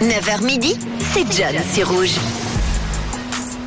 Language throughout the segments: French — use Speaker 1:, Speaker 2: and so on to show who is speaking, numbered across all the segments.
Speaker 1: 9h midi, c'est John, c'est rouge.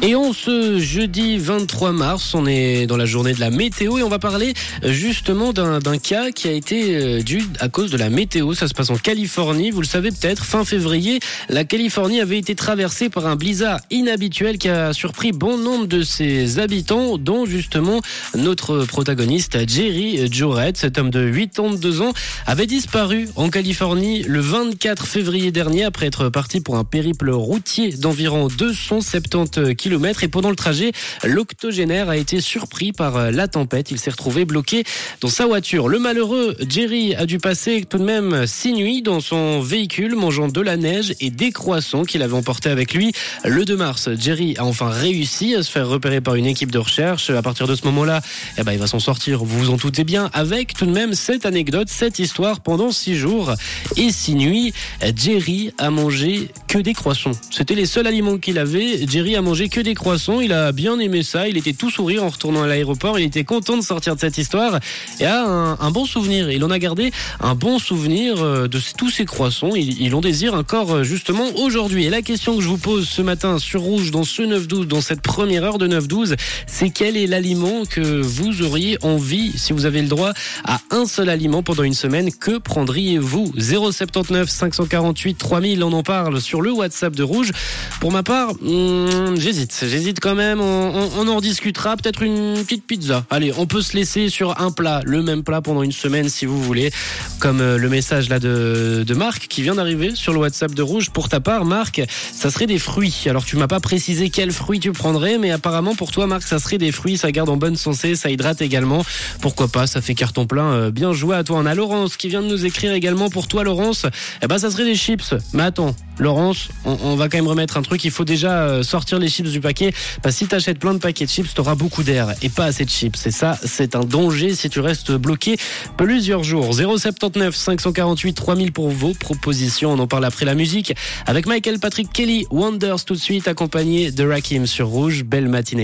Speaker 2: Et on ce jeudi 23 mars, on est dans la journée de la météo et on va parler euh, justement d'un cas qui a été euh, dû à cause de la météo. Ça se passe en Californie, vous le savez peut-être, fin février, la Californie avait été traversée par un blizzard inhabituel qui a surpris bon nombre de ses habitants, dont justement notre protagoniste Jerry Joret, cet homme de 82 ans, avait disparu en Californie le 24 février dernier après être parti pour un périple routier d'environ 270 km et pendant le trajet, l'octogénaire a été surpris par euh, la tempête. Il s'est retrouvé bloqué dans sa voiture. Le malheureux Jerry a dû passer tout de même six nuits dans son véhicule, mangeant de la neige et des croissants qu'il avait emportés avec lui. Le 2 mars, Jerry a enfin réussi à se faire repérer par une équipe de recherche. À partir de ce moment-là, eh ben, il va s'en sortir, vous vous en doutez bien, avec tout de même cette anecdote, cette histoire pendant six jours et six nuits. Jerry a mangé que des croissants. C'était les seuls aliments qu'il avait. Jerry a mangé que des croissants. Il a bien aimé ça. Il était tout sourire en retournant à l'aéroport. Il était content de sortir de cette histoire et a un, bon souvenir. Il en a gardé un bon souvenir euh, de tous ces croissants. Il, il en désire encore euh, justement aujourd'hui. Et la question que je vous pose ce matin sur Rouge dans ce 9-12, dans cette première heure de 9-12, c'est quel est l'aliment que vous auriez envie, si vous avez le droit, à un seul aliment pendant une semaine, que prendriez-vous? 079 548 3000, on en parle sur le WhatsApp de Rouge. Pour ma part, hmm, j'hésite. J'hésite quand même. On, en discutera. Peut-être une petite pizza. Allez, on peut se laisser sur un plat, le même plat pendant une semaine si vous voulez. Comme euh, le message là de, de Marc qui vient d'arriver sur le WhatsApp de Rouge. Pour ta part, Marc, ça serait des fruits. Alors tu m'as pas précisé quels fruits tu prendrais, mais apparemment pour toi, Marc, ça serait des fruits. Ça garde en bonne santé, ça hydrate également. Pourquoi pas? Ça fait carton plein. Euh, bien joué à toi. On a Laurence qui vient de nous écrire également pour toi, Laurence. Eh ben, ça serait des chips. Mais attends, Laurence, on, va quand même remettre un truc. Il faut déjà euh, sortir les chips du paquet. Parce que si t'achètes plein de paquets de chips, t'auras beaucoup d'air et pas assez de chips. Et ça, c'est un danger si tu restes bloqué plusieurs jours. 079 548 3000 pour vos propositions. On en parle après la musique avec Michael Patrick Kelly, Wonders tout de suite, accompagné de Rakim sur Rouge. Belle matinée.